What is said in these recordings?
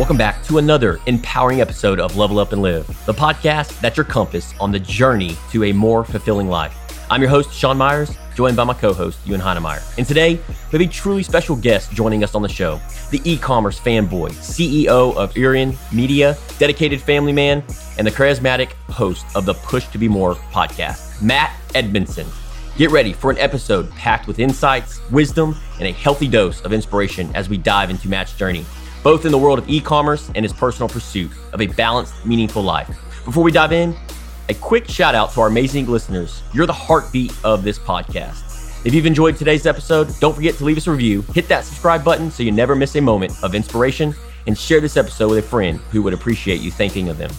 Welcome back to another empowering episode of Level Up and Live, the podcast that's your compass on the journey to a more fulfilling life. I'm your host, Sean Meyers, joined by my co host, Ewan Heinemeyer. And today, we have a truly special guest joining us on the show the e commerce fanboy, CEO of Aurion Media, dedicated family man, and the charismatic host of the Push to Be More podcast, Matt Edmundson. Get ready for an episode packed with insights, wisdom, and a healthy dose of inspiration as we dive into Matt's journey both in the world of e commerce and his personal pursuit of a balanced, meaningful life. Before we dive in, a quick shout out to our amazing listeners. You're the heartbeat of this podcast. If you've enjoyed today's episode, don't forget to leave us a review, hit that subscribe button so you never miss a moment of inspiration, and share this episode with a friend who would appreciate you thinking of them.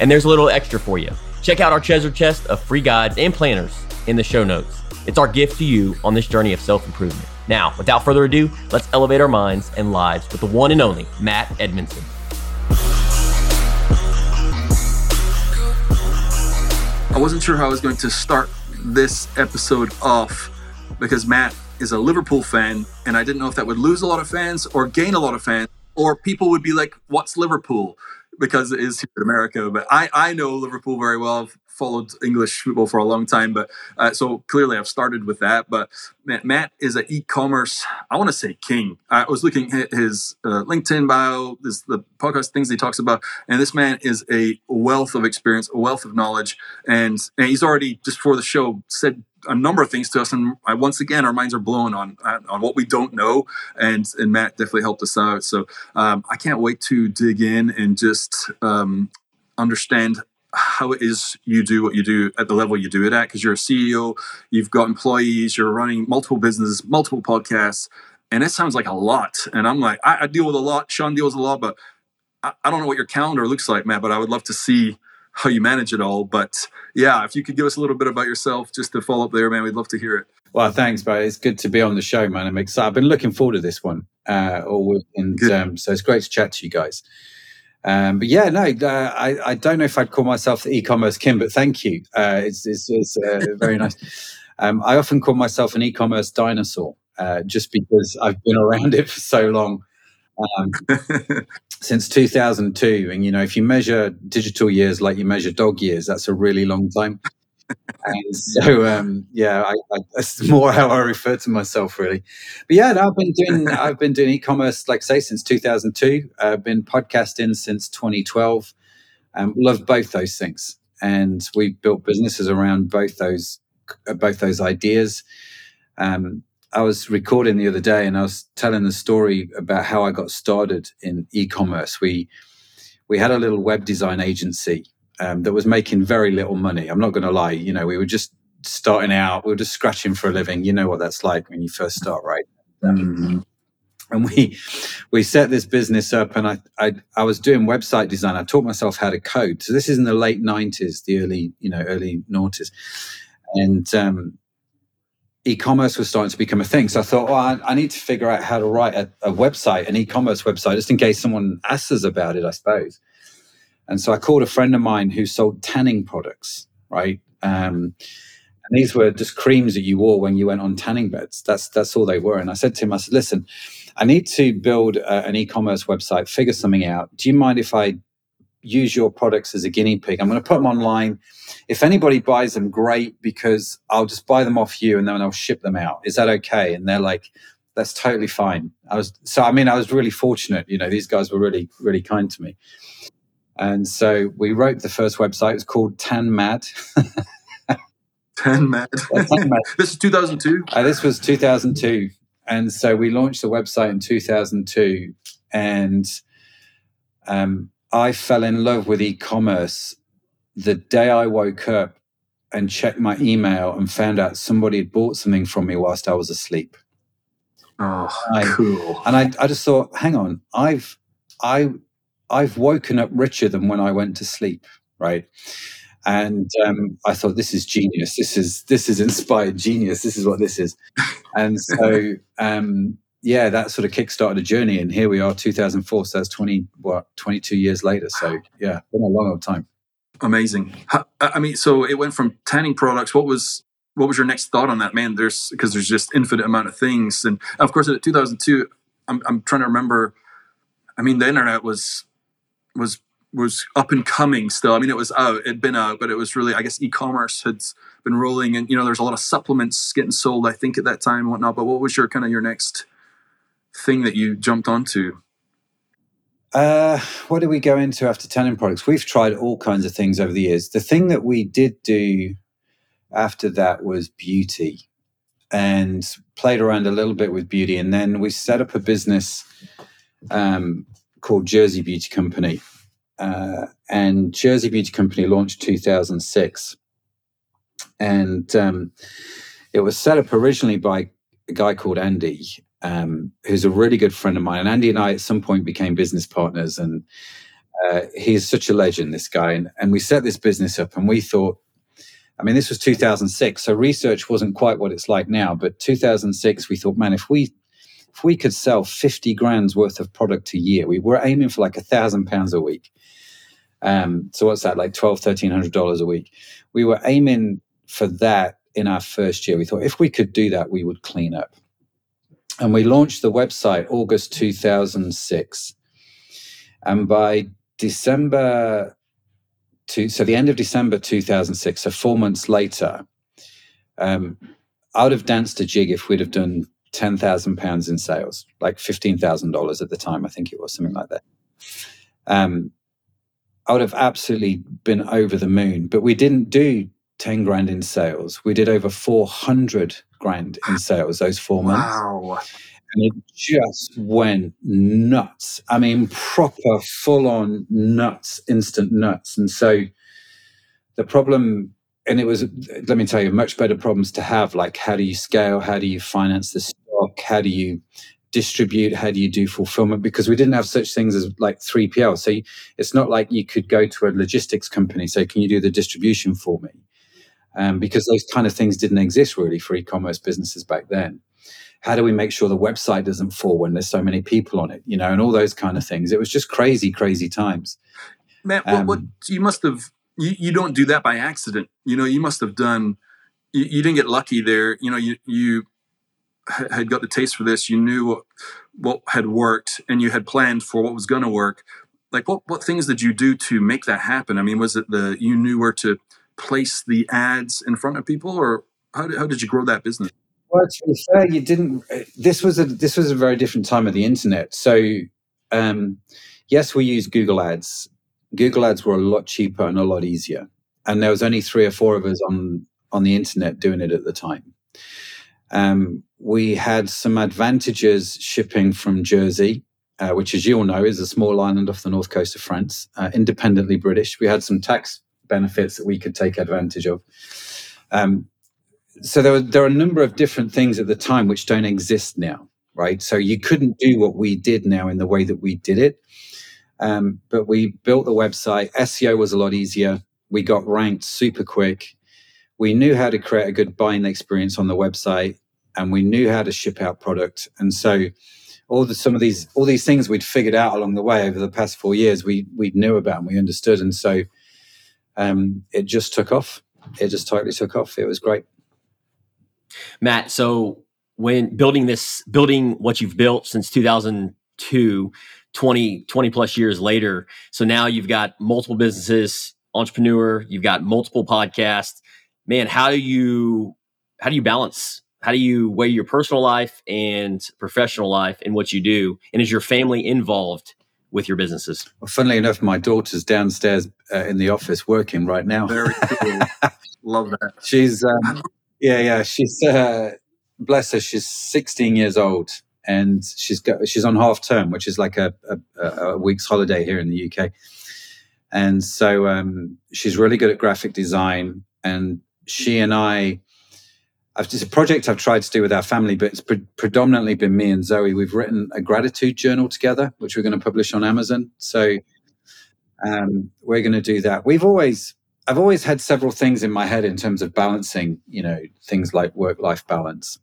And there's a little extra for you. Check out our treasure chest of free guides and planners in the show notes. It's our gift to you on this journey of self improvement. Now, without further ado, let's elevate our minds and lives with the one and only Matt Edmundson. I wasn't sure how I was going to start this episode off because Matt is a Liverpool fan, and I didn't know if that would lose a lot of fans or gain a lot of fans, or people would be like, What's Liverpool? Because it is here in America. But I, I know Liverpool very well followed English football for a long time, but uh, so clearly I've started with that. But Matt, Matt is an e-commerce, I want to say king. I was looking at his uh, LinkedIn bio, this, the podcast things he talks about, and this man is a wealth of experience, a wealth of knowledge, and, and he's already just for the show said a number of things to us, and I, once again, our minds are blown on on what we don't know, and and Matt definitely helped us out. So um, I can't wait to dig in and just um, understand how it is you do what you do at the level you do it at because you're a CEO, you've got employees, you're running multiple businesses, multiple podcasts, and it sounds like a lot. And I'm like, I, I deal with a lot. Sean deals with a lot, but I, I, don't know what your calendar looks like, Matt. But I would love to see how you manage it all. But yeah, if you could give us a little bit about yourself, just to follow up there, man, we'd love to hear it. Well, thanks, bro. It's good to be on the show, man. I'm excited. I've been looking forward to this one uh, all week, and um, so it's great to chat to you guys. Um, but yeah, no, uh, I, I don't know if I'd call myself the e-commerce king, but thank you. Uh, it's it's, it's uh, very nice. Um, I often call myself an e-commerce dinosaur, uh, just because I've been around it for so long, um, since 2002. And you know, if you measure digital years like you measure dog years, that's a really long time and so um, yeah, I, I, that's more how I refer to myself really. But yeah, no, I've been doing I've been doing e-commerce like say since 2002. I've been podcasting since 2012. Um, love both those things, and we built businesses around both those uh, both those ideas. Um, I was recording the other day, and I was telling the story about how I got started in e-commerce. We we had a little web design agency um, that was making very little money. I'm not going to lie. You know, we were just starting out. We were just scratching for a living. You know what that's like when you first start, right? Mm-hmm. And we we set this business up, and I, I I was doing website design. I taught myself how to code. So this is in the late '90s, the early you know early noughties, and um, e-commerce was starting to become a thing. So I thought, well, I, I need to figure out how to write a, a, website, an e-commerce website, just in case someone asks us about it. I suppose. And so I called a friend of mine who sold tanning products, right? Um, and these were just creams that you wore when you went on tanning beds. That's that's all they were. And I said to him, I said, listen, I need to build a, an e-commerce website, figure something out. Do you mind if I use your products as a guinea pig? I'm going to put them online. If anybody buys them, great, because I'll just buy them off you and then I'll ship them out. Is that okay? And they're like, that's totally fine. I was so I mean I was really fortunate. You know, these guys were really really kind to me. And so we wrote the first website. It was called Tan Mad. Tan Mad. This is 2002? Uh, this was 2002. And so we launched the website in 2002. And um, I fell in love with e commerce the day I woke up and checked my email and found out somebody had bought something from me whilst I was asleep. Oh, I, cool. And I, I just thought, hang on, I've I I've woken up richer than when I went to sleep, right? And um, I thought, this is genius. This is this is inspired genius. This is what this is. And so, um, yeah, that sort of kickstarted a journey. And here we are, 2004. So that's 20 what 22 years later. So yeah, been a long old time. Amazing. I mean, so it went from tanning products. What was what was your next thought on that, man? There's because there's just infinite amount of things, and of course, at 2002, I'm I'm trying to remember I mean, the internet was was was up and coming still. I mean, it was out, it'd been out, but it was really, I guess, e-commerce had been rolling, and you know, there's a lot of supplements getting sold. I think at that time and whatnot. But what was your kind of your next thing that you jumped onto? Uh, what did we go into after tanning products? We've tried all kinds of things over the years. The thing that we did do after that was beauty and played around a little bit with beauty. And then we set up a business um, called Jersey Beauty Company. Uh, and Jersey Beauty Company launched 2006. And um, it was set up originally by a guy called Andy, um, who's a really good friend of mine. And Andy and I at some point became business partners. And uh, he's such a legend, this guy. And, and we set this business up and we thought, I mean, this was 2006, so research wasn't quite what it's like now. But 2006, we thought, man, if we if we could sell 50 grand's worth of product a year, we were aiming for like a thousand pounds a week. Um, so what's that like 12, 1300 dollars a week? We were aiming for that in our first year. We thought if we could do that, we would clean up. And we launched the website August 2006. And by December to so the end of December 2006, so four months later, um, out of dance to jig, if we'd have done ten thousand pounds in sales, like fifteen thousand dollars at the time, I think it was something like that. Um, I would have absolutely been over the moon, but we didn't do ten grand in sales. We did over four hundred grand in sales those four months. Wow. And it just went nuts. I mean, proper, full on nuts, instant nuts. And so the problem, and it was, let me tell you, much better problems to have like, how do you scale? How do you finance the stock? How do you distribute? How do you do fulfillment? Because we didn't have such things as like 3PL. So you, it's not like you could go to a logistics company, say, can you do the distribution for me? Um, because those kind of things didn't exist really for e-commerce businesses back then how do we make sure the website doesn't fall when there's so many people on it you know and all those kind of things it was just crazy crazy times man um, what, what, you must have you, you don't do that by accident you know you must have done you, you didn't get lucky there you know you you had got the taste for this you knew what, what had worked and you had planned for what was going to work like what what things did you do to make that happen i mean was it the you knew where to place the ads in front of people or how did, how did you grow that business well, to be fair, you didn't. Uh, this was a this was a very different time of the internet. So, um, yes, we used Google Ads. Google Ads were a lot cheaper and a lot easier, and there was only three or four of us on on the internet doing it at the time. Um, we had some advantages shipping from Jersey, uh, which, as you all know, is a small island off the north coast of France, uh, independently British. We had some tax benefits that we could take advantage of. Um, so there were there are a number of different things at the time which don't exist now, right? So you couldn't do what we did now in the way that we did it. Um, but we built the website. SEO was a lot easier. We got ranked super quick. We knew how to create a good buying experience on the website, and we knew how to ship out product. And so, all the some of these all these things we'd figured out along the way over the past four years, we we knew about and we understood. And so, um, it just took off. It just totally took off. It was great. Matt, so when building this, building what you've built since 2002, 20, 20 plus years later. So now you've got multiple businesses, entrepreneur, you've got multiple podcasts. Man, how do you, how do you balance? How do you weigh your personal life and professional life in what you do? And is your family involved with your businesses? Well, funnily enough, my daughter's downstairs uh, in the office working right now. Very cool. Love that. She's um, yeah, yeah. She's uh, bless her. She's 16 years old, and she's got she's on half term, which is like a, a, a week's holiday here in the UK. And so um, she's really good at graphic design, and she and I. It's a project I've tried to do with our family, but it's pre- predominantly been me and Zoe. We've written a gratitude journal together, which we're going to publish on Amazon. So um, we're going to do that. We've always I've always had several things in my head in terms of balancing, you know, things like work life balance.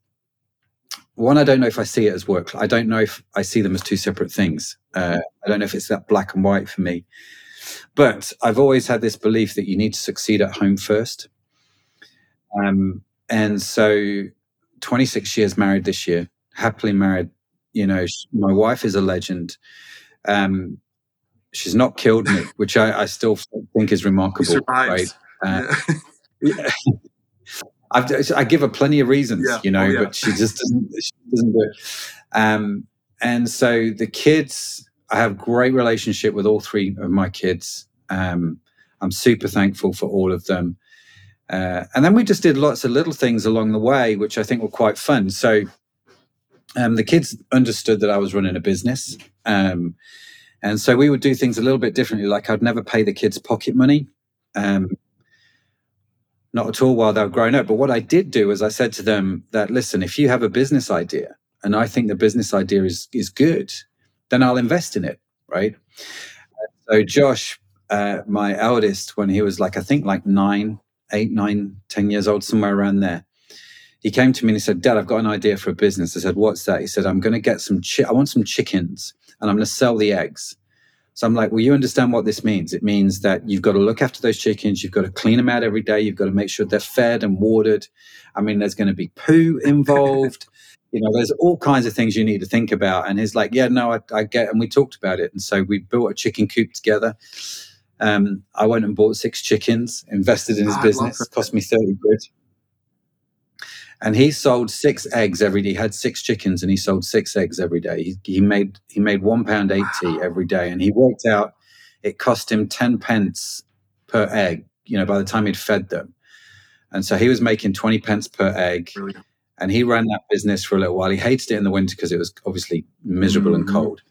One, I don't know if I see it as work. I don't know if I see them as two separate things. Uh, I don't know if it's that black and white for me. But I've always had this belief that you need to succeed at home first. Um, and so, 26 years married this year, happily married. You know, my wife is a legend. Um, she's not killed me, which I, I still think is remarkable. Right? Uh, yeah. i give her plenty of reasons, yeah. you know, oh, yeah. but she just doesn't. She doesn't do it. Um, and so the kids, I have great relationship with all three of my kids. Um, I'm super thankful for all of them. Uh, and then we just did lots of little things along the way, which I think were quite fun. So um, the kids understood that I was running a business. Um, and so we would do things a little bit differently. Like I'd never pay the kids pocket money. Um, not at all while they were growing up. But what I did do is I said to them that, listen, if you have a business idea and I think the business idea is, is good, then I'll invest in it. Right. So Josh, uh, my eldest, when he was like, I think like nine, eight, nine, ten years old, somewhere around there, he came to me and he said, Dad, I've got an idea for a business. I said, What's that? He said, I'm going to get some, chi- I want some chickens and I'm going to sell the eggs. So I'm like, well, you understand what this means. It means that you've got to look after those chickens. You've got to clean them out every day. You've got to make sure they're fed and watered. I mean, there's going to be poo involved. you know, there's all kinds of things you need to think about. And he's like, yeah, no, I, I get. And we talked about it. And so we built a chicken coop together. Um, I went and bought six chickens, invested in his oh, business, cost me 30 quid and he sold six eggs every day. He had six chickens, and he sold six eggs every day. He, he made he made one pound eighty wow. every day, and he worked out it cost him ten pence per egg. You know, by the time he'd fed them, and so he was making twenty pence per egg. Brilliant. And he ran that business for a little while. He hated it in the winter because it was obviously miserable mm-hmm. and cold.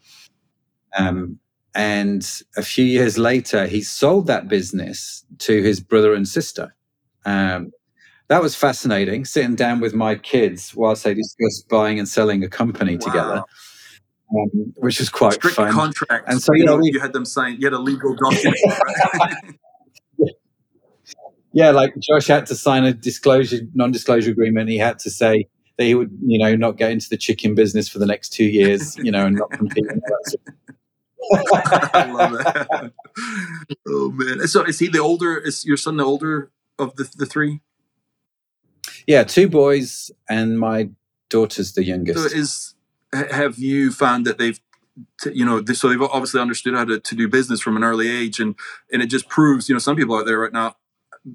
Um, and a few years later, he sold that business to his brother and sister. Um, that was fascinating sitting down with my kids whilst they discussed buying and selling a company wow. together um, which was quite strict fun. contract and so you, know, you had them saying you had a legal document yeah like josh had to sign a disclosure non-disclosure agreement he had to say that he would you know not get into the chicken business for the next two years you know and not compete I love that. Oh man! So is he the older? Is your son the older of the the three? Yeah, two boys, and my daughter's the youngest. So is have you found that they've you know so they've obviously understood how to, to do business from an early age and and it just proves you know some people out there right now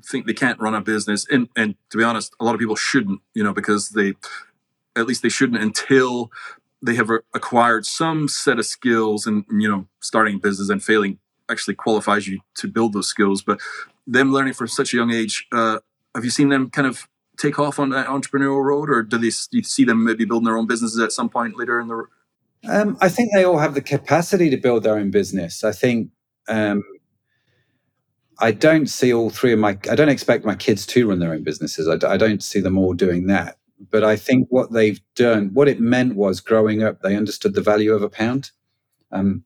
think they can't run a business and and to be honest a lot of people shouldn't you know because they at least they shouldn't until they have acquired some set of skills and you know starting a business and failing actually qualifies you to build those skills but them learning from such a young age uh, have you seen them kind of take off on that entrepreneurial road, or do they do see them maybe building their own businesses at some point later in the? Um, I think they all have the capacity to build their own business. I think um, I don't see all three of my. I don't expect my kids to run their own businesses. I, I don't see them all doing that. But I think what they've done, what it meant was growing up, they understood the value of a pound. Um,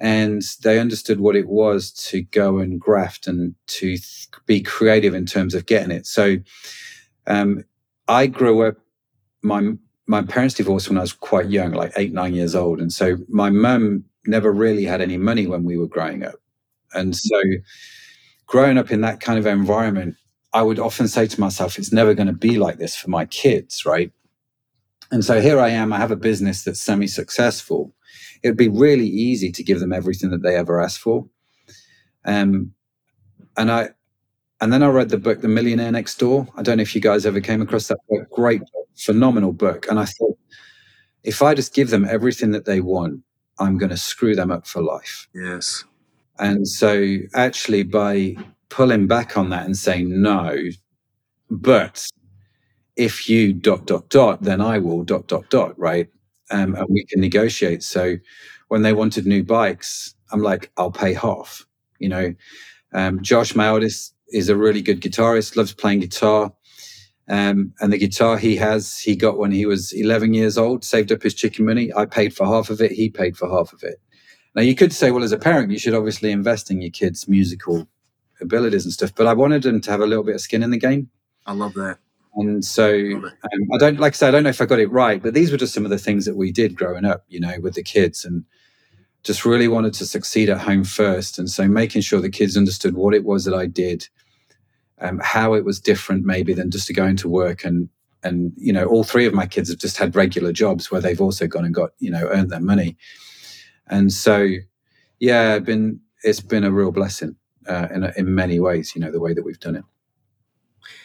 and they understood what it was to go and graft and to th- be creative in terms of getting it. So um, I grew up. My my parents divorced when I was quite young, like eight nine years old, and so my mum never really had any money when we were growing up, and so growing up in that kind of environment, I would often say to myself, "It's never going to be like this for my kids, right?" And so here I am. I have a business that's semi successful. It would be really easy to give them everything that they ever asked for. Um, and I, and then I read the book, The Millionaire Next Door. I don't know if you guys ever came across that book. Great, phenomenal book. And I thought, if I just give them everything that they want, I'm going to screw them up for life. Yes. And so, actually, by pulling back on that and saying no, but if you dot dot dot, then I will dot dot dot, right? Um, and we can negotiate. So, when they wanted new bikes, I'm like, I'll pay half. You know, um, Josh, my eldest, is a really good guitarist, loves playing guitar. Um, and the guitar he has, he got when he was 11 years old, saved up his chicken money. I paid for half of it, he paid for half of it. Now, you could say, well, as a parent, you should obviously invest in your kids' musical abilities and stuff, but I wanted them to have a little bit of skin in the game. I love that. And so um, I don't, like I said, I don't know if I got it right, but these were just some of the things that we did growing up, you know, with the kids. And just really wanted to succeed at home first. And so making sure the kids understood what it was that I did, um, how it was different maybe than just to go into work and and you know all three of my kids have just had regular jobs where they've also gone and got you know earned their money. And so, yeah, been it's been a real blessing uh, in in many ways. You know, the way that we've done it.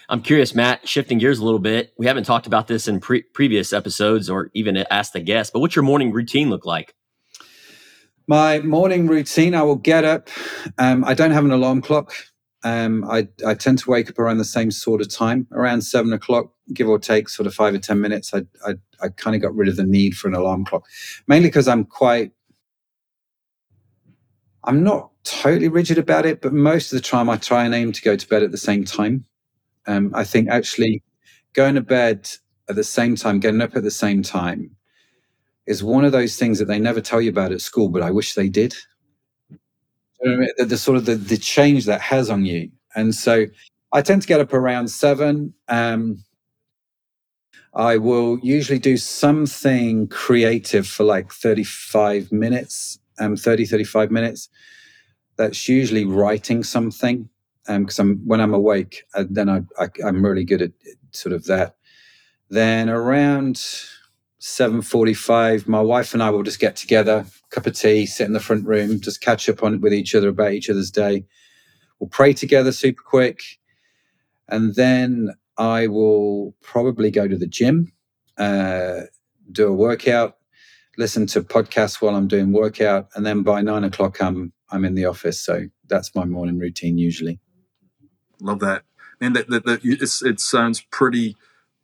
I'm curious, Matt, shifting gears a little bit. We haven't talked about this in pre- previous episodes or even asked the guest, but what's your morning routine look like? My morning routine, I will get up. Um, I don't have an alarm clock. Um, I, I tend to wake up around the same sort of time, around seven o'clock, give or take sort of five or 10 minutes. I, I, I kind of got rid of the need for an alarm clock, mainly because I'm quite, I'm not totally rigid about it, but most of the time I try and aim to go to bed at the same time. Um, I think actually going to bed at the same time, getting up at the same time is one of those things that they never tell you about at school, but I wish they did. The, the, sort of the, the change that has on you. And so I tend to get up around seven. Um, I will usually do something creative for like 35 minutes, um, 30, 35 minutes. That's usually writing something because um, I'm when I'm awake, uh, then I, I I'm really good at sort of that. Then around 7.45 my wife and i will just get together cup of tea sit in the front room just catch up on with each other about each other's day. We'll pray together super quick and then i will probably go to the gym uh, do a workout listen to podcasts while i'm doing workout and then by nine o'clock i'm i'm in the office. So that's my morning routine usually. Love that. And that, that, that it sounds pretty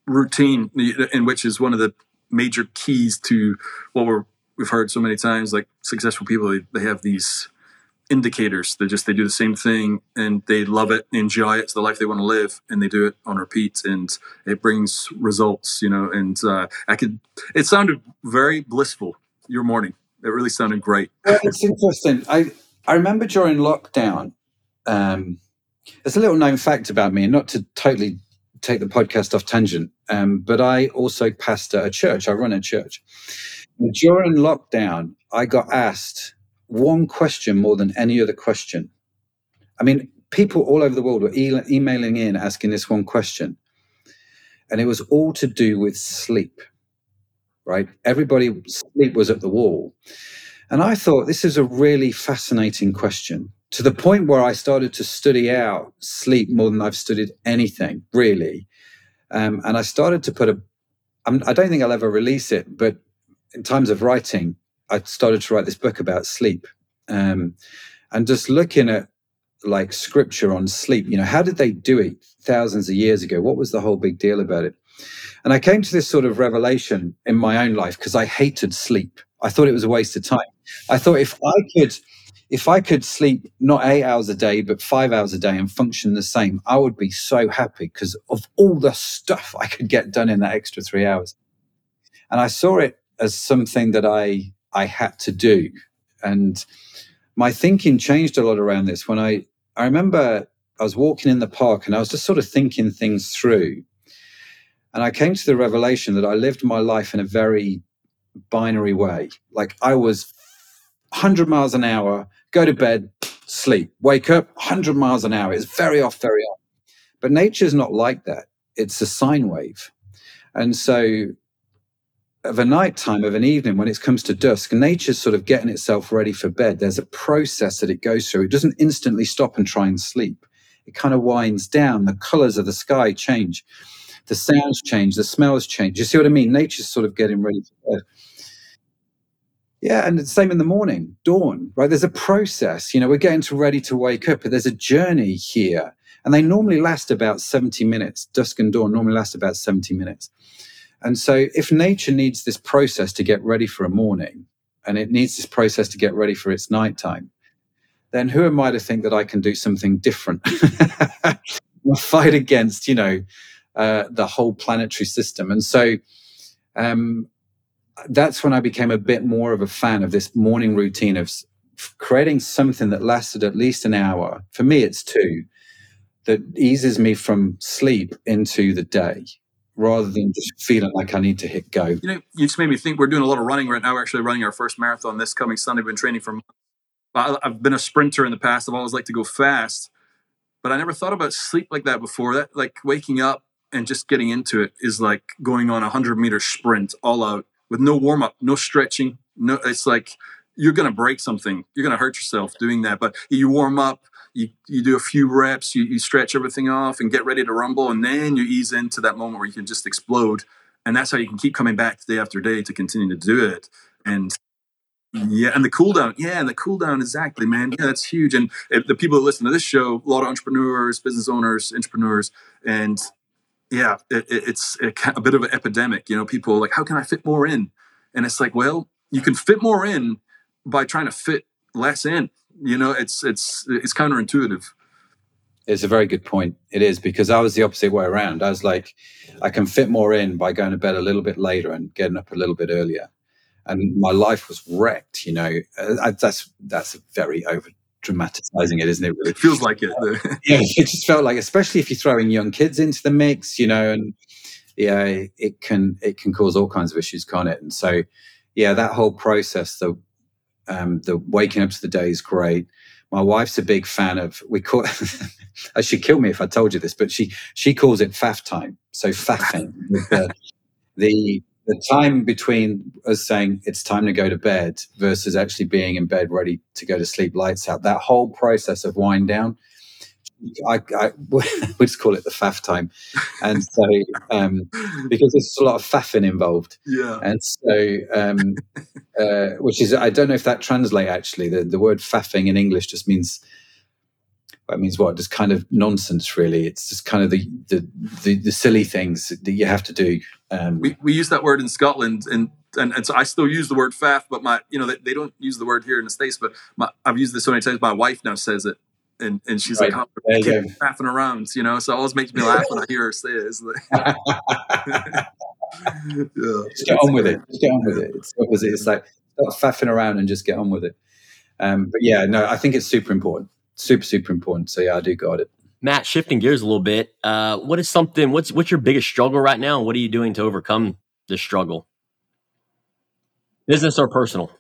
routine in which is one of the major keys to what we're we've heard so many times like successful people they, they have these indicators. They just they do the same thing and they love it enjoy it it's the life they want to live and they do it on repeat and it brings results you know and uh, i could it sounded very blissful your morning. It really sounded great. It's interesting. I i remember during lockdown um a little known fact about me and not to totally take the podcast off tangent, um, but I also pastor a church. I run a church. During lockdown, I got asked one question more than any other question. I mean, people all over the world were e- emailing in asking this one question, and it was all to do with sleep. Right? Everybody sleep was at the wall, and I thought this is a really fascinating question to the point where I started to study out sleep more than I've studied anything really. Um, and I started to put a, I'm, I don't think I'll ever release it, but in terms of writing, I started to write this book about sleep. Um, and just looking at like scripture on sleep, you know, how did they do it thousands of years ago? What was the whole big deal about it? And I came to this sort of revelation in my own life because I hated sleep. I thought it was a waste of time. I thought if I could if I could sleep not eight hours a day, but five hours a day and function the same, I would be so happy because of all the stuff I could get done in that extra three hours. And I saw it as something that I I had to do. And my thinking changed a lot around this when I I remember I was walking in the park and I was just sort of thinking things through. And I came to the revelation that I lived my life in a very binary way. Like I was 100 miles an hour go to bed, sleep, wake up 100 miles an hour. It's very off, very off. But nature's not like that. It's a sine wave. And so, of a night time, of an evening, when it comes to dusk, nature's sort of getting itself ready for bed. There's a process that it goes through. It doesn't instantly stop and try and sleep. It kind of winds down. The colors of the sky change. The sounds change. The smells change. You see what I mean? Nature's sort of getting ready for bed. Yeah, and the same in the morning, dawn, right? There's a process. You know, we're getting to ready to wake up, but there's a journey here. And they normally last about 70 minutes. Dusk and dawn normally last about 70 minutes. And so if nature needs this process to get ready for a morning, and it needs this process to get ready for its nighttime, then who am I to think that I can do something different? fight against, you know, uh, the whole planetary system. And so um, that's when I became a bit more of a fan of this morning routine of creating something that lasted at least an hour. For me, it's two that eases me from sleep into the day rather than just feeling like I need to hit go. You know, you just made me think we're doing a lot of running right now. We're actually running our first marathon this coming Sunday. We've been training for I've been a sprinter in the past. I've always liked to go fast, but I never thought about sleep like that before. That like waking up and just getting into it is like going on a hundred meter sprint all out with no warm up, no stretching. No, it's like you're going to break something. You're going to hurt yourself doing that. But you warm up, you, you do a few reps, you, you stretch everything off and get ready to rumble. And then you ease into that moment where you can just explode. And that's how you can keep coming back day after day to continue to do it. And yeah, and the cool down, yeah, and the cool down, exactly, man. Yeah, that's huge. And the people that listen to this show, a lot of entrepreneurs, business owners, entrepreneurs, and yeah, it, it's a, a bit of an epidemic. You know, people like, how can I fit more in? And it's like, well, you can fit more in by trying to fit less in. You know, it's it's it's counterintuitive. It's a very good point. It is because I was the opposite way around. I was like, I can fit more in by going to bed a little bit later and getting up a little bit earlier, and my life was wrecked. You know, uh, that's that's very over dramatizing it, isn't it? Really? It feels like it. yeah, it just felt like, especially if you're throwing young kids into the mix, you know, and yeah, it can it can cause all kinds of issues, can't it? And so, yeah, that whole process, the um, the waking up to the day is great. My wife's a big fan of we call. she'd kill me if I told you this, but she she calls it faff time. So faffing, the, the the time between us saying it's time to go to bed versus actually being in bed ready to go to sleep, lights out. That whole process of wind down. I, I we just call it the faff time, and so um, because there's a lot of faffing involved, yeah, and so um, uh, which is I don't know if that translate actually. The the word faffing in English just means that means what? Just kind of nonsense, really. It's just kind of the the the, the silly things that you have to do. Um, we we use that word in Scotland, and, and and so I still use the word faff, but my you know they, they don't use the word here in the states, but my, I've used this so many times. My wife now says it, and and she's right. like, oh, faffing around, you know. So it always makes me laugh when I hear her say it. It's like, yeah. Just get on with it. Just get on with it. It's. It's like stop faffing around and just get on with it. Um, but yeah, no, I think it's super important. Super, super important. So yeah, I do got it. Matt, shifting gears a little bit, uh, what is something? What's what's your biggest struggle right now, and what are you doing to overcome this struggle? Business or personal?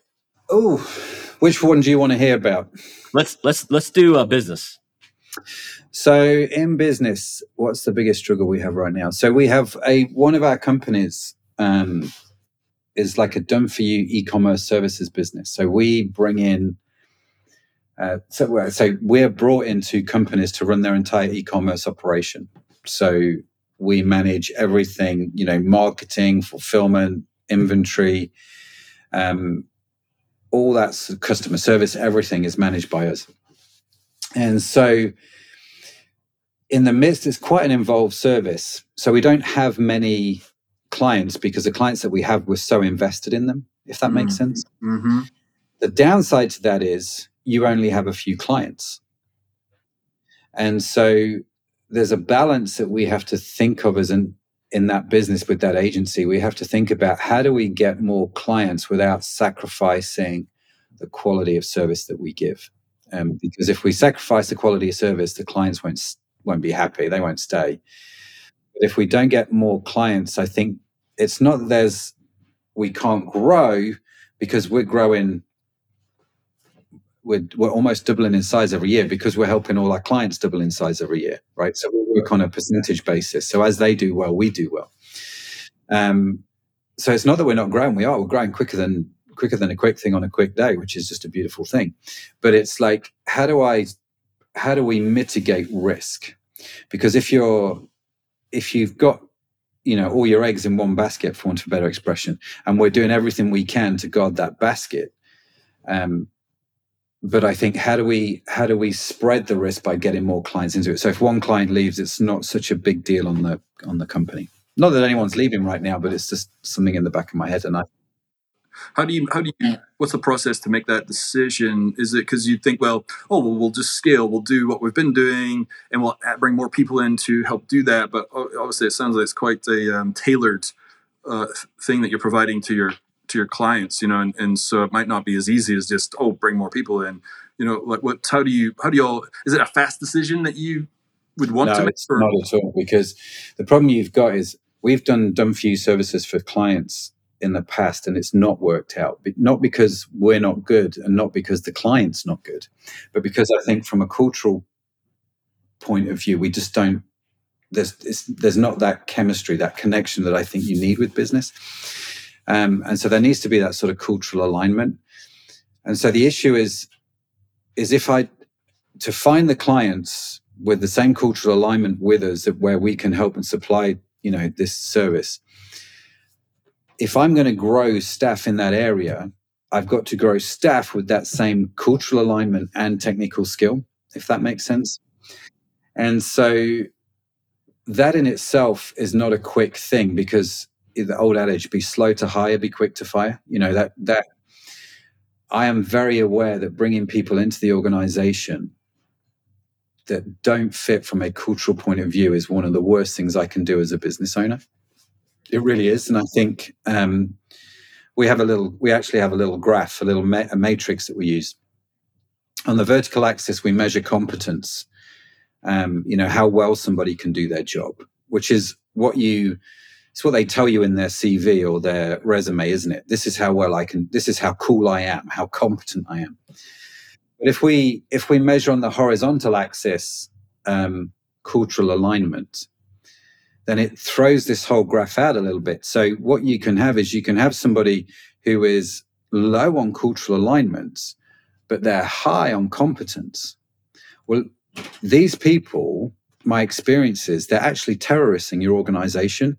Oh, which one do you want to hear about? Let's let's let's do a uh, business. So in business, what's the biggest struggle we have right now? So we have a one of our companies um, is like a done for you e-commerce services business. So we bring in uh, so, so we're brought into companies to run their entire e-commerce operation. So we manage everything, you know, marketing, fulfillment, inventory, um, all that's customer service. Everything is managed by us. And so, in the midst, it's quite an involved service. So we don't have many clients because the clients that we have we're so invested in them. If that mm-hmm. makes sense. Mm-hmm. The downside to that is you only have a few clients. And so there's a balance that we have to think of as an in that business with that agency. We have to think about how do we get more clients without sacrificing the quality of service that we give. Um, because if we sacrifice the quality of service, the clients won't won't be happy. They won't stay. But if we don't get more clients, I think it's not that there's we can't grow because we're growing we're, we're almost doubling in size every year because we're helping all our clients double in size every year, right? So we work on a percentage basis. So as they do well, we do well. Um, so it's not that we're not growing; we are. We're growing quicker than quicker than a quick thing on a quick day, which is just a beautiful thing. But it's like, how do I, how do we mitigate risk? Because if you're, if you've got you know all your eggs in one basket for want of a better expression and we're doing everything we can to guard that basket um, but I think how do we how do we spread the risk by getting more clients into it? So if one client leaves, it's not such a big deal on the on the company. Not that anyone's leaving right now, but it's just something in the back of my head. And I, how do you how do you what's the process to make that decision? Is it because you think, well, oh, well, we'll just scale, we'll do what we've been doing, and we'll bring more people in to help do that. But obviously, it sounds like it's quite a um, tailored uh, thing that you're providing to your to your clients you know and, and so it might not be as easy as just oh bring more people in you know like what how do you how do you all is it a fast decision that you would want no, to make it's or? not at all because the problem you've got is we've done done you services for clients in the past and it's not worked out not because we're not good and not because the client's not good but because i think from a cultural point of view we just don't there's there's not that chemistry that connection that i think you need with business um, and so there needs to be that sort of cultural alignment. And so the issue is, is if I to find the clients with the same cultural alignment with us where we can help and supply, you know, this service. If I'm going to grow staff in that area, I've got to grow staff with that same cultural alignment and technical skill, if that makes sense. And so that in itself is not a quick thing because the old adage be slow to hire be quick to fire. You know that that i am very aware that bringing people into the organization that don't fit from a cultural point of view is one of the worst things i can do as a business owner. It really is and i think um, we have a little we actually have a little graph a little ma- a matrix that we use. On the vertical axis we measure competence um, you know how well somebody can do their job which is what you it's what they tell you in their CV or their resume, isn't it? This is how well I can. This is how cool I am. How competent I am. But if we if we measure on the horizontal axis um, cultural alignment, then it throws this whole graph out a little bit. So what you can have is you can have somebody who is low on cultural alignment, but they're high on competence. Well, these people, my experience is they're actually terrorists in your organization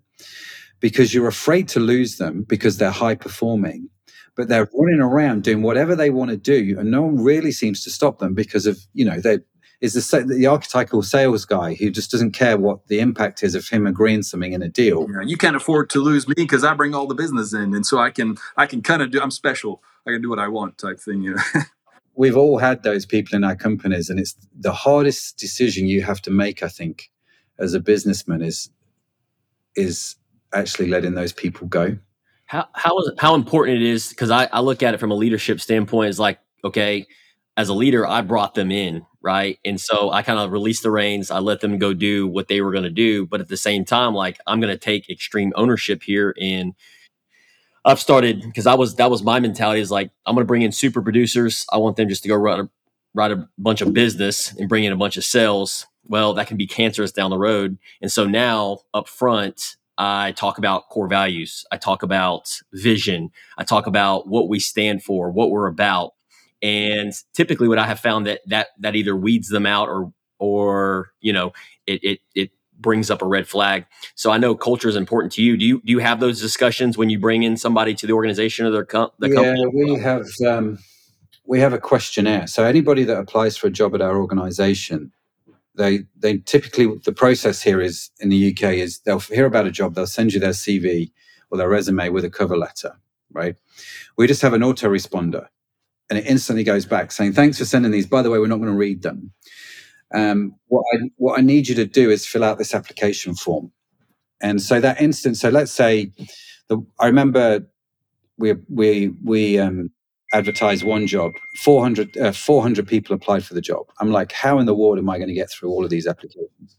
because you're afraid to lose them because they're high performing but they're running around doing whatever they want to do and no one really seems to stop them because of you know they is the, the archetypal sales guy who just doesn't care what the impact is of him agreeing something in a deal. Yeah, you can't afford to lose me because I bring all the business in, and so I can I can kind of do. I'm special. I can do what I want, type thing. You know? We've all had those people in our companies, and it's the hardest decision you have to make. I think, as a businessman, is is actually letting those people go. How how how important it is because I, I look at it from a leadership standpoint is like okay as a leader I brought them in right? And so I kind of released the reins I let them go do what they were going to do but at the same time like I'm going to take extreme ownership here and I've started because I was that was my mentality is like I'm going to bring in super producers. I want them just to go run a, write a bunch of business and bring in a bunch of sales well that can be cancerous down the road and so now up front I talk about core values. I talk about vision. I talk about what we stand for, what we're about. And typically what I have found that that that either weeds them out or or you know, it it it brings up a red flag. So I know culture is important to you. Do you do you have those discussions when you bring in somebody to the organization or their com- the yeah, company? we have um, we have a questionnaire. So anybody that applies for a job at our organization, they they typically the process here is in the UK is they'll hear about a job, they'll send you their CV or their resume with a cover letter, right? We just have an autoresponder, and it instantly goes back saying, "Thanks for sending these. By the way, we're not going to read them. Um, what I what I need you to do is fill out this application form." And so that instant, so let's say, the, I remember we we we um, advertise one job 400, uh, 400 people applied for the job. I'm like how in the world am i going to get through all of these applications?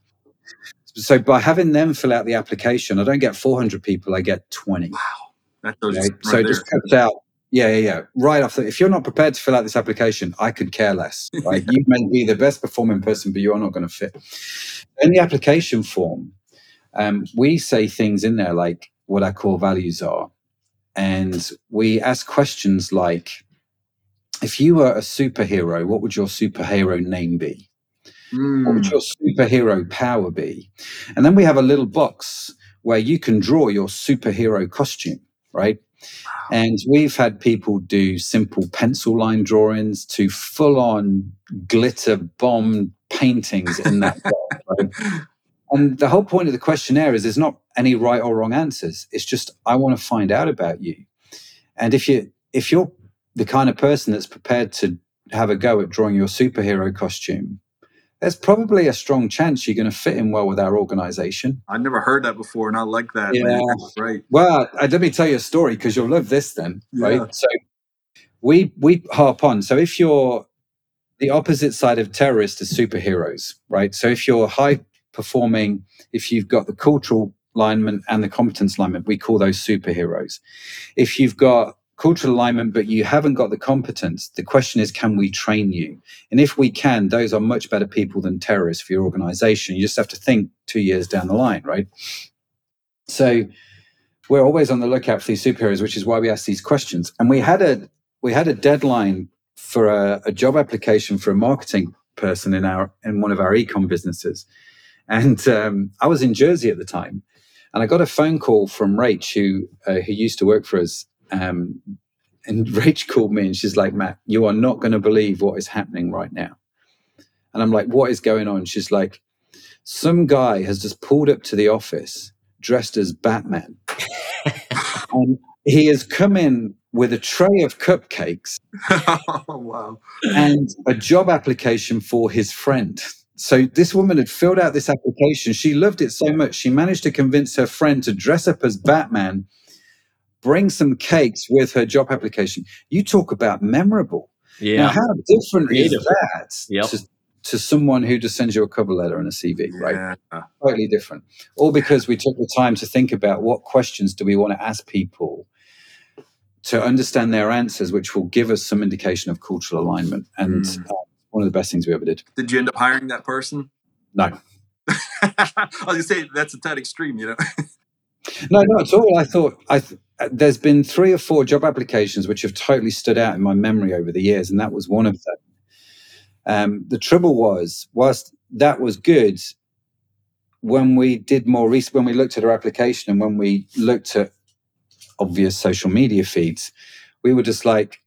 So by having them fill out the application i don't get 400 people i get 20 wow. That goes okay? right so it just cuts out. Yeah yeah yeah. Right off the, if you're not prepared to fill out this application i could care less right? You may be the best performing person but you're not going to fit. In the application form um, we say things in there like what our core values are and we ask questions like if you were a superhero what would your superhero name be what would Mm. your superhero power be and then we have a little box where you can draw your superhero costume right and we've had people do simple pencil line drawings to full on glitter bomb paintings in that box right? And the whole point of the questionnaire is there's not any right or wrong answers it's just i want to find out about you and if you if you're the kind of person that's prepared to have a go at drawing your superhero costume there's probably a strong chance you're going to fit in well with our organization I've never heard that before, and I like that. Yeah. Man. Right. well uh, let me tell you a story because you'll love this then Yeah. right so we we harp on so if you're the opposite side of terrorists is superheroes right so if you're high performing if you've got the cultural alignment and the competence alignment we call those superheroes. If you've got cultural alignment but you haven't got the competence the question is can we train you? And if we can those are much better people than terrorists for your organization. You just have to think two years down the line right? So we're always on the lookout for these superheroes which is why we ask these questions. And we had a we had a deadline for a, a job application for a marketing person in our in one of our ecom businesses, and um, I was in Jersey at the time, and I got a phone call from Rach, who uh, who used to work for us. Um, and Rach called me and she's like, Matt, you are not going to believe what is happening right now. And I'm like, what is going on? She's like, some guy has just pulled up to the office dressed as Batman. and he has come in with a tray of cupcakes oh, wow. and a job application for his friend. So this woman had filled out this application. She loved it so much. She managed to convince her friend to dress up as Batman, bring some cakes with her job application. You talk about memorable. Yeah. Now, how different Creative. is that Yep. to, to someone who just sends you a cover letter and a CV, right? Yeah. Totally different. All because we took the time to think about what questions do we want to ask people to understand their answers, which will give us some indication of cultural alignment. And Mm. uh, one of the best things we ever did. Did you end up hiring that person? No, I was gonna say that's a tad extreme, you know. no, not at all. I thought I. Th- uh, there's been three or four job applications which have totally stood out in my memory over the years, and that was one of them. Um, the trouble was, whilst that was good, when we did more research, when we looked at our application and when we looked at obvious social media feeds, we were just like,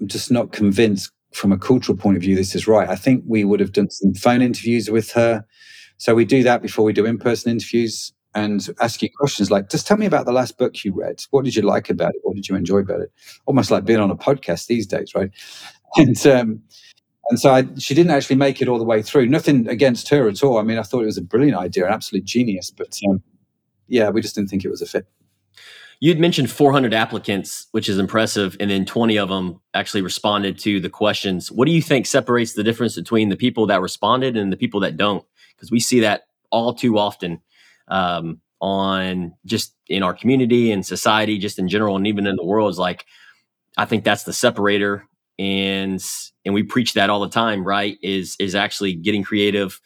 I'm just not convinced from a cultural point of view this is right. I think we would have done some phone interviews with her. So we do that before we do in person interviews and ask you questions like, just tell me about the last book you read. What did you like about it? What did you enjoy about it? Almost like being on a podcast these days, right? And um, and so I, she didn't actually make it all the way through. Nothing against her at all. I mean, I thought it was a brilliant idea, an absolute genius. But um, yeah, we just didn't think it was a fit. You'd mentioned 400 applicants, which is impressive, and then 20 of them actually responded to the questions. What do you think separates the difference between the people that responded and the people that don't? Because we see that all too often um, on just in our community and society, just in general, and even in the world. Is like, I think that's the separator, and and we preach that all the time, right? Is is actually getting creative,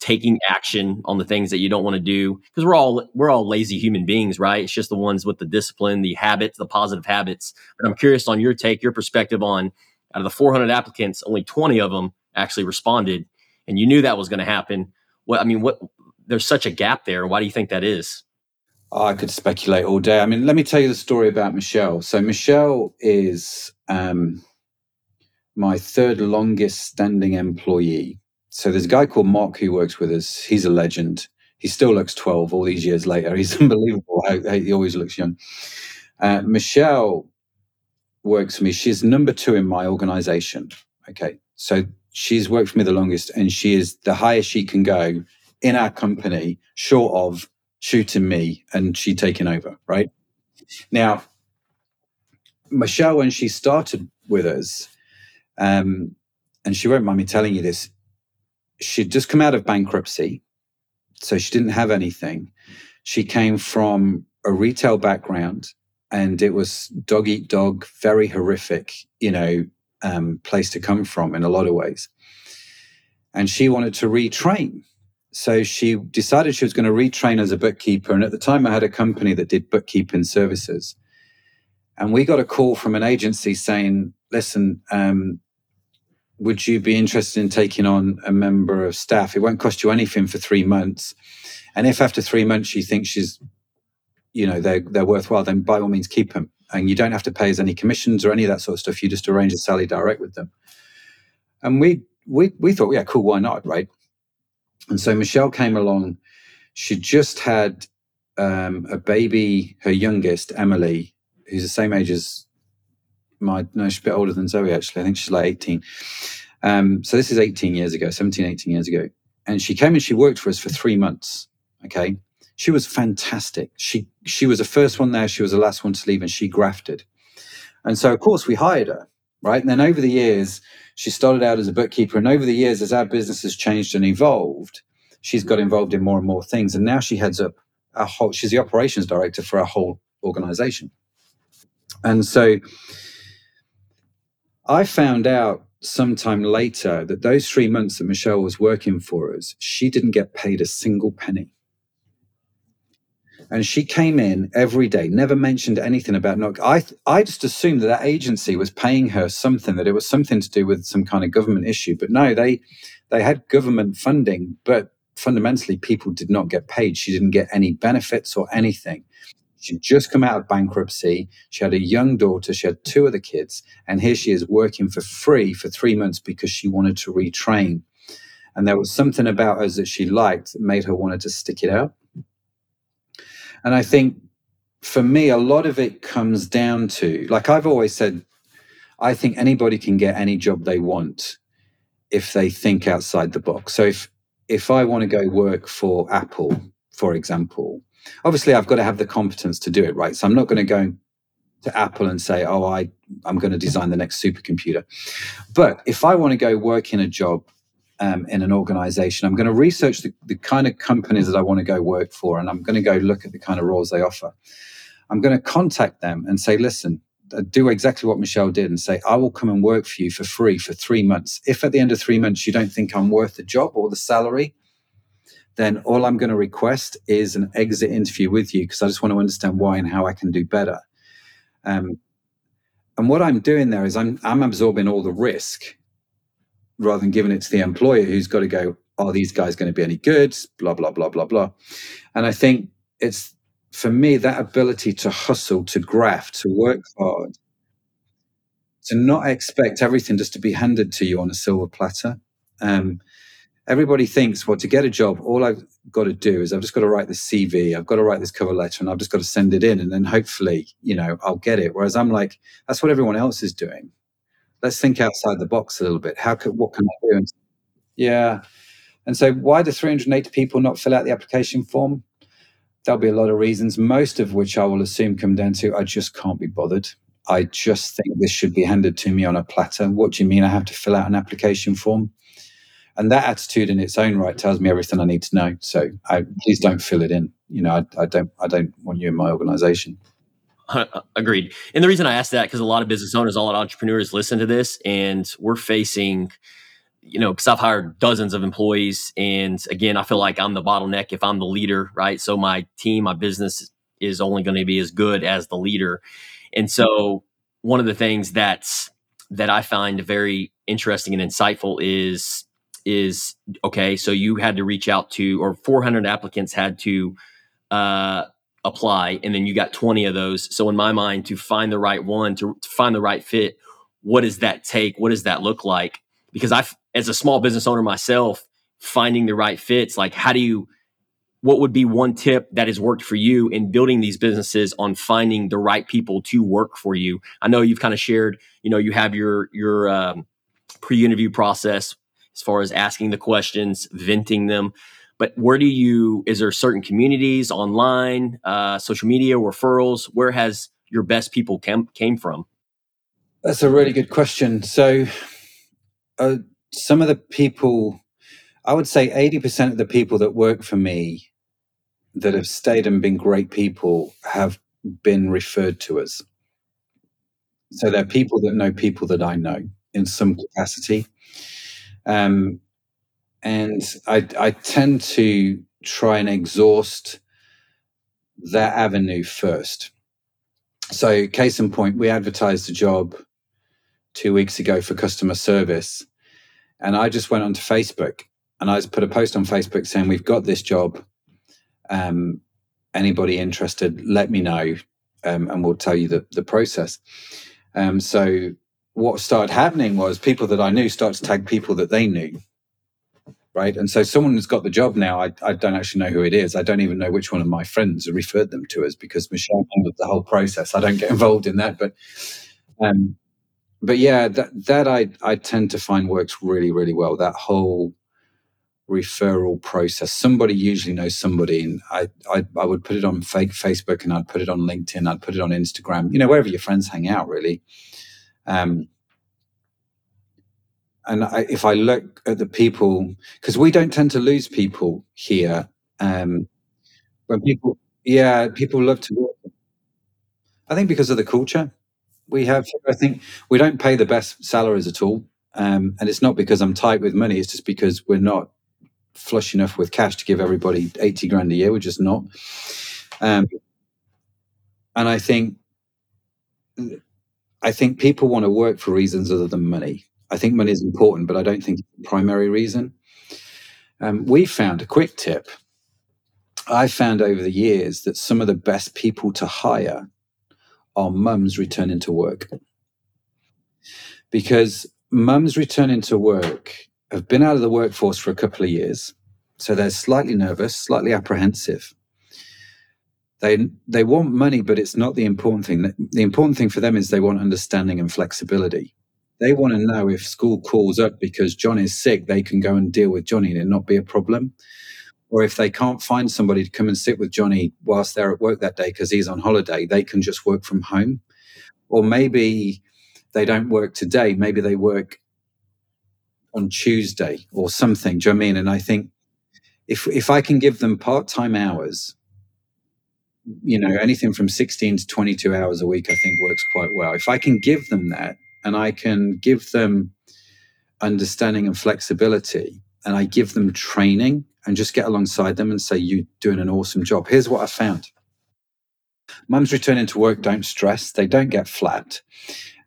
taking action on the things that you don't want to do because we're all we're all lazy human beings right it's just the ones with the discipline the habits the positive habits but i'm curious on your take your perspective on out of the 400 applicants only 20 of them actually responded and you knew that was going to happen what i mean what there's such a gap there why do you think that is I could speculate all day. I mean, let me tell you the story about Michelle. So Michelle is um, my third longest standing employee. So there's a guy called Mark who works with us. He's a legend. He still looks 12 all these years later. He's unbelievable he always looks young. Uh, Michelle works for me. She's number two in my organization. Okay. So she's worked for me the longest and she is the highest she can go in our company, short of shooting me and she taking over, right? Now, Michelle, when she started with us, um, and she won't mind me telling you this, she'd just come out of bankruptcy. So she didn't have anything. She came from a retail background and it was dog eat dog, very horrific, you know, um, place to come from in a lot of ways. And she wanted to retrain. So she decided she was going to retrain as a bookkeeper. And at the time, I had a company that did bookkeeping services. And we got a call from an agency saying, listen, um, would you be interested in taking on a member of staff? It won't cost you anything for three months. And if after three months you think she's, you know, they're, they're worthwhile, then by all means keep them. And you don't have to pay us any commissions or any of that sort of stuff. You just arrange a salary direct with them. And we, we, we thought, yeah, cool, why not, right? And so Michelle came along. She just had um, a baby, her youngest, Emily, who's the same age as my, no, she's a bit older than Zoe, actually. I think she's like 18. Um, so this is 18 years ago, 17, 18 years ago. And she came and she worked for us for three months. Okay. She was fantastic. She, she was the first one there. She was the last one to leave and she grafted. And so, of course, we hired her. Right. And then over the years, she started out as a bookkeeper. And over the years, as our business has changed and evolved, she's got involved in more and more things. And now she heads up a whole, she's the operations director for our whole organization. And so I found out sometime later that those three months that Michelle was working for us, she didn't get paid a single penny. and she came in every day, never mentioned anything about not. I I just assumed that that agency was paying her something, that it was something to do with some kind of government issue. But no, they they had government funding, but fundamentally, people did not get paid. She didn't get any benefits or anything. She'd just come out of bankruptcy. She had a young daughter. She had two other kids, and here she is working for free for three months because she wanted to retrain. And there was something about us that she liked that made her wanted to stick it out. And I think for me, a lot of it comes down to, like I've always said, I think anybody can get any job they want if they think outside the box. So if if I want to go work for Apple, for example, obviously I've got to have the competence to do it, right? So I'm not going to go to Apple and say, "Oh, I I'm going to design the next supercomputer." But if I want to go work in a job um, in an organization. I'm going to research the, the kind of companies that I want to go work for, and I'm going to go look at the kind of roles they offer. I'm going to contact them and say, listen, uh, do exactly what Michelle did and say, I will come and work for you for free for three months. If at the end of three months you don't think I'm worth the job or the salary, then all I'm going to request is an exit interview with you because I just want to understand why and how I can do better. Um, and what I'm doing there is I'm I'm absorbing all the risk rather than giving it to the employer who's got to go, are these guys going to be any good? Blah, blah, blah, blah, blah. And I think it's for me that ability to hustle, to graft, to work hard, to not expect everything just to be handed to you on a silver platter. Um, everybody thinks, well, to get a job, all I've got to do is I've just got to write this CV, I've got to write this cover letter, and I've just got to send it in, and then hopefully, you know, I'll get it. Whereas I'm like, that's what everyone else is doing let's think outside the box a little bit. How could what can I do? And, yeah. And so why do 380 people not fill out the application form? There'll be a lot of reasons, most of which I will assume come down to I just can't be bothered. I just think this should be handed to me on a platter. What do you mean I have to fill out an application form? And that attitude in its own right tells me everything I need to know. So I, please don't fill it in. You know, I, I don't I don't want you in my organization. Uh, agreed. And the reason I ask that because a lot of business owners, a lot of entrepreneurs listen to this, and we're facing, you know, because I've hired dozens of employees, and again, I feel like I'm the bottleneck if I'm the leader, right? So my team, my business is only going to be as good as the leader, and so one of the things that's that I find very interesting and insightful is is okay. So you had to reach out to, or 400 applicants had to. Uh, apply and then you got 20 of those so in my mind to find the right one to, to find the right fit what does that take what does that look like because i as a small business owner myself finding the right fits like how do you what would be one tip that has worked for you in building these businesses on finding the right people to work for you i know you've kind of shared you know you have your your um, pre-interview process as far as asking the questions venting them. But where do you is there certain communities online uh, social media referrals? Where has your best people came, came from? That's a really good question. So uh, some of the people i would say 80% of the people that work for me that have stayed and been great people have been referred to us. So they're people that know people that i know in some capacity um, and I, I tend to try and exhaust that avenue first. So, case in point, we advertised a job two weeks ago for customer service, and I just went onto Facebook and I just put a post on Facebook saying, "We've got this job. Um, anybody interested? Let me know, um, and we'll tell you the the process." Um, so, what started happening was people that I knew started to tag people that they knew right? And so someone who's got the job now, I, I don't actually know who it is. I don't even know which one of my friends referred them to us because Michelle handled the whole process. I don't get involved in that, but um, but yeah, that that I I tend to find works really really well. That whole referral process. Somebody usually knows somebody, and I, I I would put it on fake Facebook and I'd put it on LinkedIn. I'd put it on Instagram. You know, wherever your friends hang out, really. Um, and I, if I look at the people, because we don't tend to lose people here. Um, when people, yeah, people love to work. I think because of the culture we have. I think we don't pay the best salaries at all, um, and it's not because I'm tight with money. It's just because we're not flush enough with cash to give everybody eighty grand a year. We're just not. Um, and I think I think people want to work for reasons other than money. I think money is important, but I don't think it's the primary reason. Um, we found a quick tip. I found over the years that some of the best people to hire are mums returning to work. Because mums returning to work have been out of the workforce for a couple of years. So they're slightly nervous, slightly apprehensive. They they want money, but it's not the important thing. The important thing for them is they want understanding and flexibility. They want to know if school calls up because John is sick, they can go and deal with Johnny and it not be a problem. Or if they can't find somebody to come and sit with Johnny whilst they're at work that day because he's on holiday, they can just work from home. Or maybe they don't work today, maybe they work on Tuesday or something. Do you know what I mean? And I think if if I can give them part time hours you know, anything from 16 to 22 hours a week, I think works quite well. If I can give them that and I can give them understanding and flexibility and I give them training and just get alongside them and say, You're doing an awesome job. Here's what I found. Mums returning to work don't stress, they don't get flat.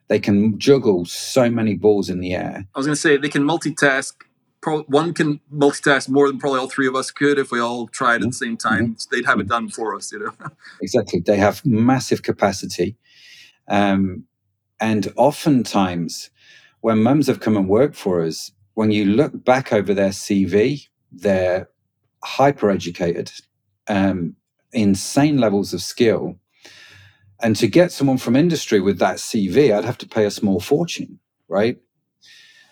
They can juggle so many balls in the air. I was going to say they can multitask pro- one can multitask more than probably all three of us could if we all tried at the same Mm-hmm. time. They'd have it done for us, you know. Exactly. They have massive capacity. Um, and oftentimes, when mums have come and worked for us, when you look back over their CV, they're hyper educated, um, insane levels of skill. And to get someone from industry with that CV, I'd have to pay a small fortune, right?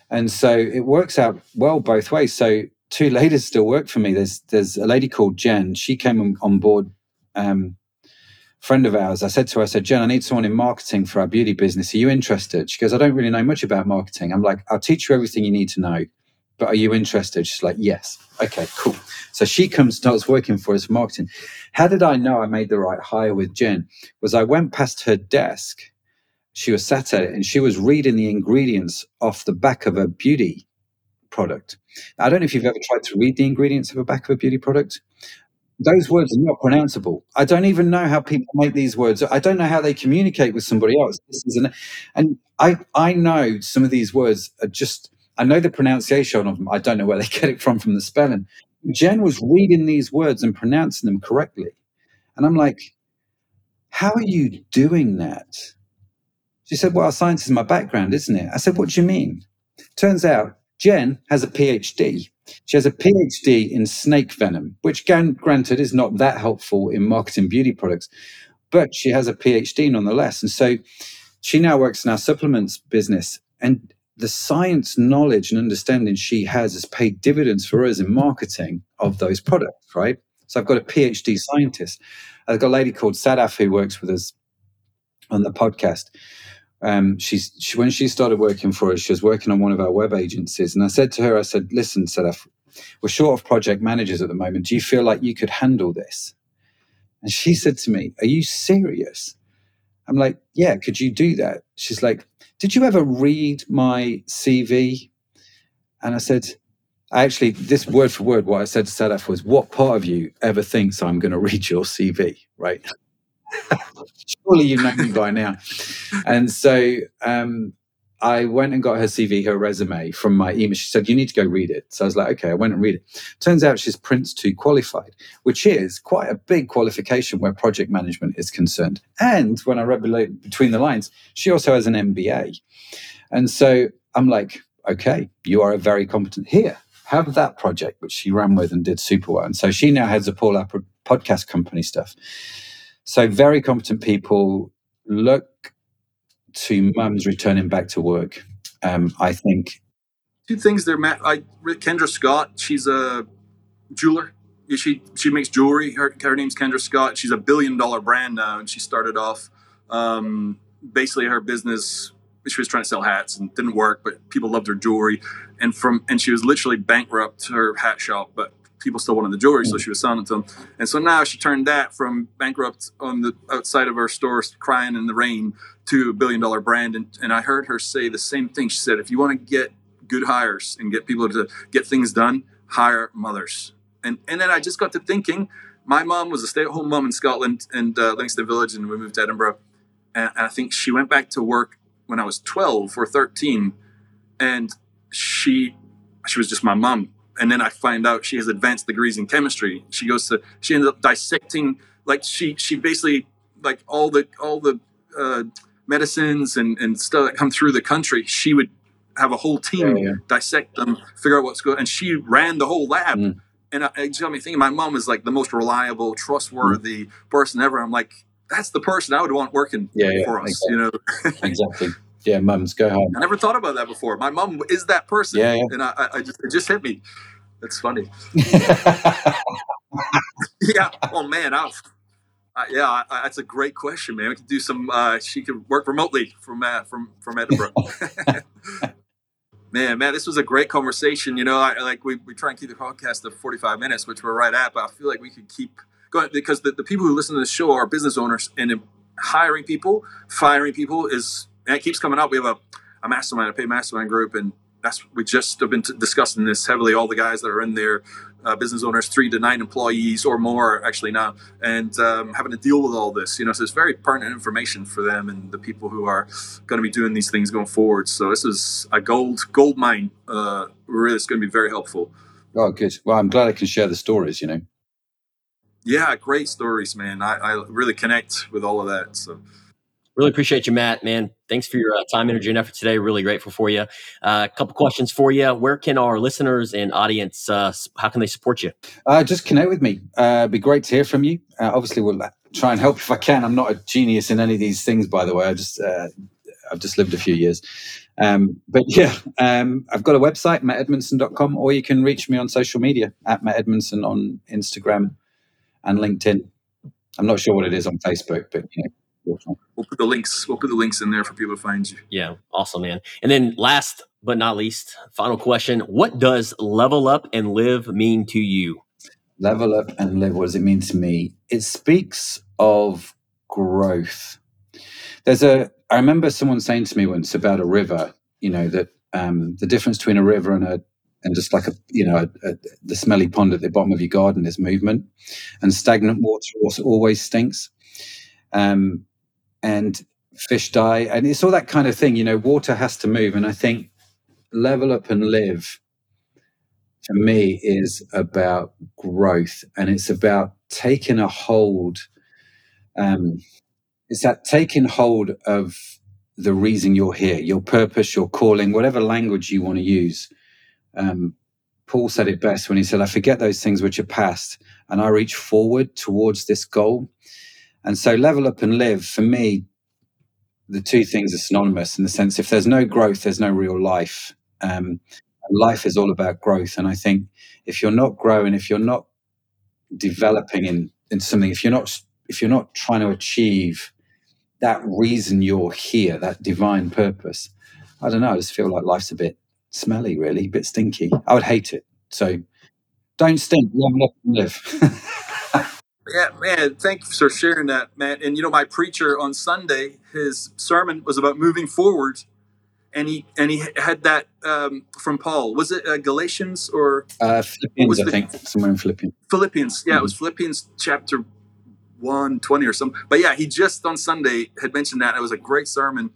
And so it works out well both ways. So two ladies still work for me. There's there's a lady called Jen. She came on, board. Um, friend of ours. I said to her, I said, Jen, I need someone in marketing for our beauty business. Are you interested? She goes, I don't really know much about marketing. I'm like, I'll teach you everything you need to know. But are you interested? She's like, yes. Okay, cool. So she comes, starts working for us for marketing. How did I know I made the right hire with Jen? Was I went past her desk she was sat at it and she was reading the ingredients off the back of a beauty product. I don't know if you've ever tried to read the ingredients of a back of a beauty product. Those words are not pronounceable. I don't even know how people make these words. I don't know how they communicate with somebody else. This is an, and I I know some of these words are just I know the pronunciation of them. I don't know where they get it from from the spelling. Jen was reading these words and pronouncing them correctly. And I'm like, how are you doing that? She said, Well, science is my background, isn't it? I said, What do you mean? Turns out Jen has a PhD. She has a PhD in snake venom, which, granted, is not that helpful in marketing beauty products, but she has a PhD nonetheless. And so she now works in our supplements business. And the science knowledge and understanding she has has paid dividends for us in marketing of those products, right? So I've got a PhD scientist. I've got a lady called Sadaf who works with us on the podcast um, she's she, when she started working for us, she was working on one of our web agencies, and I said to her, I said, "Listen, Sadaf, we're short of project managers at the moment. Do you feel like you could handle this?" And she said to me, "Are you serious?" I'm like, "Yeah, could you do that?" She's like, "Did you ever read my CV?" And I said, I actually, this word for word, what I said to Sadaf was, "What part of you ever thinks I'm going to read your CV?" Right? Surely you know me by now. And so um, I went and got her CV, her resume from my email. She said, You need to go read it. So I was like, Okay, I went and read it. Turns out she's Prince 2 qualified, which is quite a big qualification where project management is concerned. And when I read between the lines, she also has an MBA. And so I'm like, Okay, you are a very competent here. Have that project, which she ran with and did super well. And so she now heads up all our podcast company stuff. So very competent people look to mums returning back to work. Um, I think two things there, Matt. I Kendra Scott. She's a jeweler. She she makes jewelry. Her, her name's Kendra Scott. She's a billion dollar brand now, and she started off um, basically her business. She was trying to sell hats and didn't work, but people loved her jewelry. And from and she was literally bankrupt her hat shop, but people still wanted the jewelry, so she was selling it to them. And so now she turned that from bankrupt on the outside of her store, crying in the rain, to a billion dollar brand. And, and I heard her say the same thing. She said, if you want to get good hires and get people to get things done, hire mothers. And and then I just got to thinking, my mom was a stay-at-home mom in Scotland and uh, Livingston Village, and we moved to Edinburgh. And, and I think she went back to work when I was 12 or 13, and she she was just my mom. And then I find out she has advanced degrees in chemistry. She goes to she ended up dissecting like she she basically like all the all the uh, medicines and and stuff that come through the country. She would have a whole team Yeah, yeah. dissect them, figure out what's going. And she ran the whole lab. Mm. And I, it got me thinking. My mom is like the most reliable, trustworthy person ever. I'm like, that's the person I would want working Yeah, for us. You know, Exactly. Yeah, mums, go home. I never thought about that before. My mom is that person. Yeah, yeah. And I, I- just, it just hit me. That's funny. yeah. Oh man. I, I, yeah. I, I- that's a great question, man. We could do some. Uh, she could work remotely from uh, from from Edinburgh. man, man, this was a great conversation. You know, I like we, we try and keep the podcast to forty five minutes, which we're right at. But I feel like we could keep going because the, the people who listen to the show are business owners and hiring people, firing people is and it keeps coming up. We have a, a mastermind, a paid mastermind group, and that's we just have been t- discussing this heavily. All the guys that are in there, uh, business owners, three to nine employees or more actually now, and um, having to deal with all this. You know, so it's very pertinent information for them and the people who are going to be doing these things going forward. So this is a gold gold mine. Uh, really, it's going to be very helpful. oh, good. Well, I'm glad I can share the stories, you know. Yeah, great stories, man. I, I really connect with all of that. So. Really appreciate you, Matt. Man, thanks for your uh, time, energy, and effort today. Really grateful for you. Uh, a couple questions for you. Where can our listeners and audience? Uh, how can they support you? Uh, just connect with me. Uh, it'd be great to hear from you. Uh, obviously, we'll try and help if I can. I'm not a genius in any of these things, by the way. I just uh, I've just lived a few years. Um, but yeah, um, I've got a website, mattedmundson.com, or you can reach me on social media at Matt Edmundson on Instagram and LinkedIn. I'm not sure what it is on Facebook, but you know. We'll put the links. We'll put the links in there for people to find you. Yeah, awesome, man. And then last but not least, final question: What does level up and live mean to you? level up and live what does it mean to me it speaks of growth there's a i remember someone saying to me once about a river you know that um, the difference between a river and a and just like a you know a, a, the smelly pond at the bottom of your garden is movement and stagnant water always stinks um, and fish die. And it's all that kind of thing you know water has to move. And i think level up and live for me is about growth. And it's about taking a hold um, it's that taking hold of the reason you're here your purpose your calling whatever language you want to use. Um, paul said it best when he said i forget those things which are past and i reach forward towards this goal and so level up and live for me the two things are synonymous in the sense if there's no growth there's no real life. Um, life is all about growth. And i think if you're not growing if you're not developing in, in something if you're not if you're not trying to achieve that reason you're here that divine purpose i don't know i just feel like life's a bit smelly really a bit stinky. I would hate it. So don't stink. Level up and live Yeah, man. Thank you for sharing that, Matt. And you know, my preacher on Sunday, his sermon was about moving forward, and he and he had that um, from Paul. Was it uh, Galatians or uh, philippians i the- think somewhere in philippians Philippians? Yeah, it was Philippians chapter one twenty or something. But yeah, he just on Sunday had mentioned that. It was a great sermon,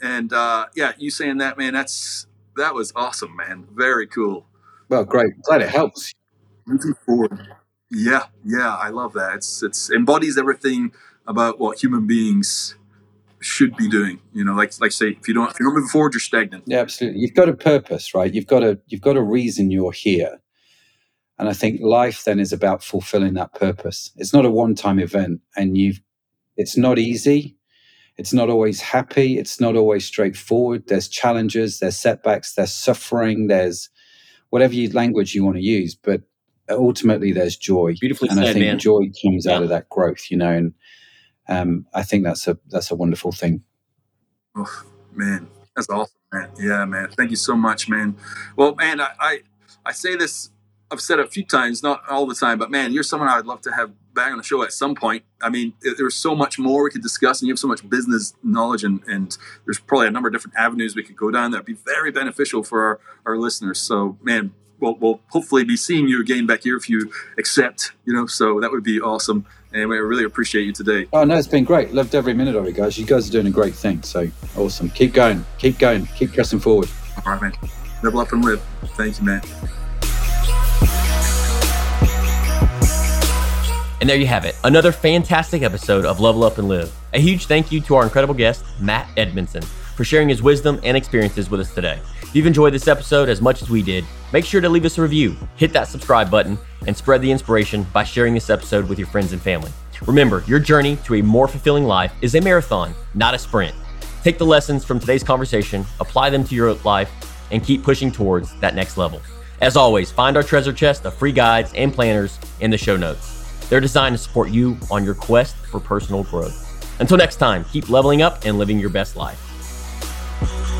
and uh, yeah, you saying that, man. That's that was awesome, man. Very cool. well great glad it helps moving forward. Yeah, yeah, I love that. It's it's embodies everything about what human beings should be doing. You know, like like say, if you don't if you're not moving forward, you're stagnant. Yeah, absolutely. You've got a purpose, right? You've got a you've got a reason you're here. And I think life then is about fulfilling that purpose. It's not a one-time event and you've it's not easy. It's not always happy. It's not always straightforward. There's challenges, there's setbacks, there's suffering, there's whatever language you want to use, but ultimately there's joy. Beautifully and I think man. joy comes out of that growth, you know, and um, I think that's a that's a wonderful thing. Oh, man, that's awesome, man. Yeah, man. Thank you so much, man. Well, man, I I, I say this. I've said it a few times, not all the time, but man, you're someone I'd love to have back on the show at some point. I mean, there's so much more we could discuss, and you have so much business knowledge, and, and there's probably a number of different avenues we could go down that'd be very beneficial for our, our listeners. So, man, we'll, we'll hopefully be seeing you again back here if you accept. You know, so that would be awesome. And we really appreciate you today. Oh no, it's been great. Loved every minute of it, guys. You guys are doing a great thing. So awesome. Keep going. Keep going. Keep pressing forward. All right, man. Level up and live. Thank you, man. And there you have it, another fantastic episode of Level Up and Live. A huge thank you to our incredible guest, Matt Edmundson, for sharing his wisdom and experiences with us today. If you've enjoyed this episode as much as we did, make sure to leave us a review, hit that subscribe button, and spread the inspiration by sharing this episode with your friends and family. Remember, your journey to a more fulfilling life is a marathon, not a sprint. Take the lessons from today's conversation, apply them to your life, and keep pushing towards that next level. As always, find our treasure chest of free guides and planners in the show notes. They're designed to support you on your quest for personal growth. Until next time, keep leveling up and living your best life. Bye.